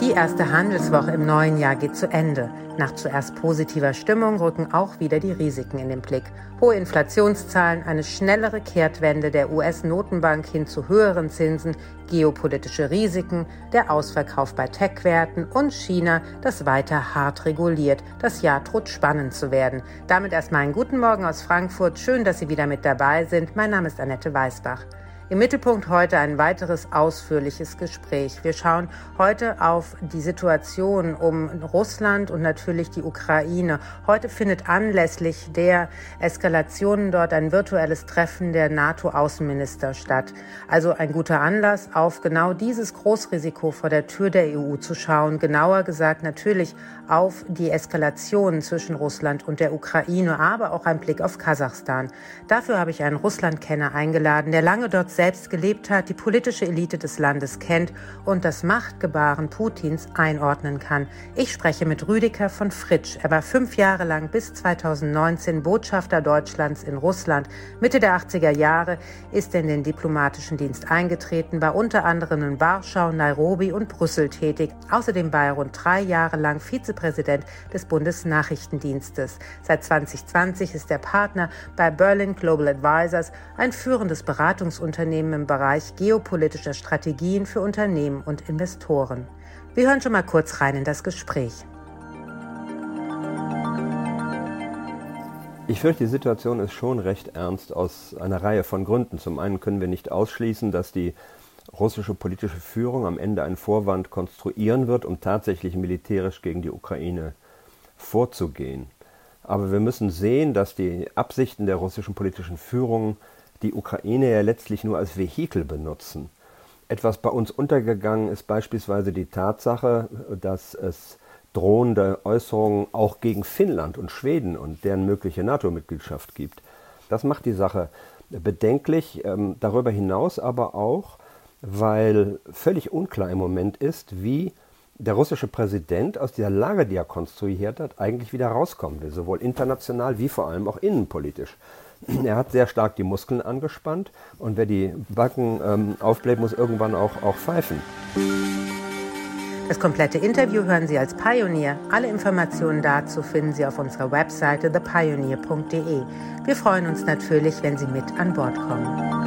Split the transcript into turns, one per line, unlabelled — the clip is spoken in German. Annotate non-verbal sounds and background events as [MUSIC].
Die erste Handelswoche im neuen Jahr geht zu Ende. Nach zuerst positiver Stimmung rücken auch wieder die Risiken in den Blick. Hohe Inflationszahlen, eine schnellere Kehrtwende der US-Notenbank hin zu höheren Zinsen, geopolitische Risiken, der Ausverkauf bei Tech-Werten und China, das weiter hart reguliert. Das Jahr droht spannend zu werden. Damit erstmal einen guten Morgen aus Frankfurt. Schön, dass Sie wieder mit dabei sind. Mein Name ist Annette Weißbach. Im Mittelpunkt heute ein weiteres ausführliches Gespräch. Wir schauen heute auf die Situation um Russland und natürlich die Ukraine. Heute findet anlässlich der Eskalationen dort ein virtuelles Treffen der NATO-Außenminister statt. Also ein guter Anlass, auf genau dieses Großrisiko vor der Tür der EU zu schauen. Genauer gesagt natürlich auf die Eskalation zwischen Russland und der Ukraine, aber auch ein Blick auf Kasachstan. Dafür habe ich einen Russlandkenner eingeladen, der lange dort selbst gelebt hat, die politische Elite des Landes kennt und das Machtgebaren Putins einordnen kann. Ich spreche mit Rüdiger von Fritsch. Er war fünf Jahre lang bis 2019 Botschafter Deutschlands in Russland. Mitte der 80er Jahre ist er in den diplomatischen Dienst eingetreten, war unter anderem in Warschau, Nairobi und Brüssel tätig. Außerdem war er rund drei Jahre lang Vizepräsident des Bundesnachrichtendienstes. Seit 2020 ist er Partner bei Berlin Global Advisors, ein führendes Beratungsunternehmen Unternehmen im Bereich geopolitischer Strategien für Unternehmen und Investoren. Wir hören schon mal kurz rein in das Gespräch.
Ich fürchte, die Situation ist schon recht ernst aus einer Reihe von Gründen. Zum einen können wir nicht ausschließen, dass die russische politische Führung am Ende einen Vorwand konstruieren wird, um tatsächlich militärisch gegen die Ukraine vorzugehen. Aber wir müssen sehen, dass die Absichten der russischen politischen Führung die Ukraine ja letztlich nur als Vehikel benutzen. Etwas bei uns untergegangen ist beispielsweise die Tatsache, dass es drohende Äußerungen auch gegen Finnland und Schweden und deren mögliche NATO-Mitgliedschaft gibt. Das macht die Sache bedenklich, ähm, darüber hinaus aber auch, weil völlig unklar im Moment ist, wie der russische Präsident aus dieser Lage, die er konstruiert hat, eigentlich wieder rauskommen will, sowohl international wie vor allem auch innenpolitisch. [CLEARS THROAT] Er hat sehr stark die Muskeln angespannt und wer die Backen ähm, aufbläht, muss irgendwann auch, auch pfeifen.
Das komplette Interview hören Sie als Pioneer. Alle Informationen dazu finden Sie auf unserer Webseite thepioneer.de. Wir freuen uns natürlich, wenn Sie mit an Bord kommen.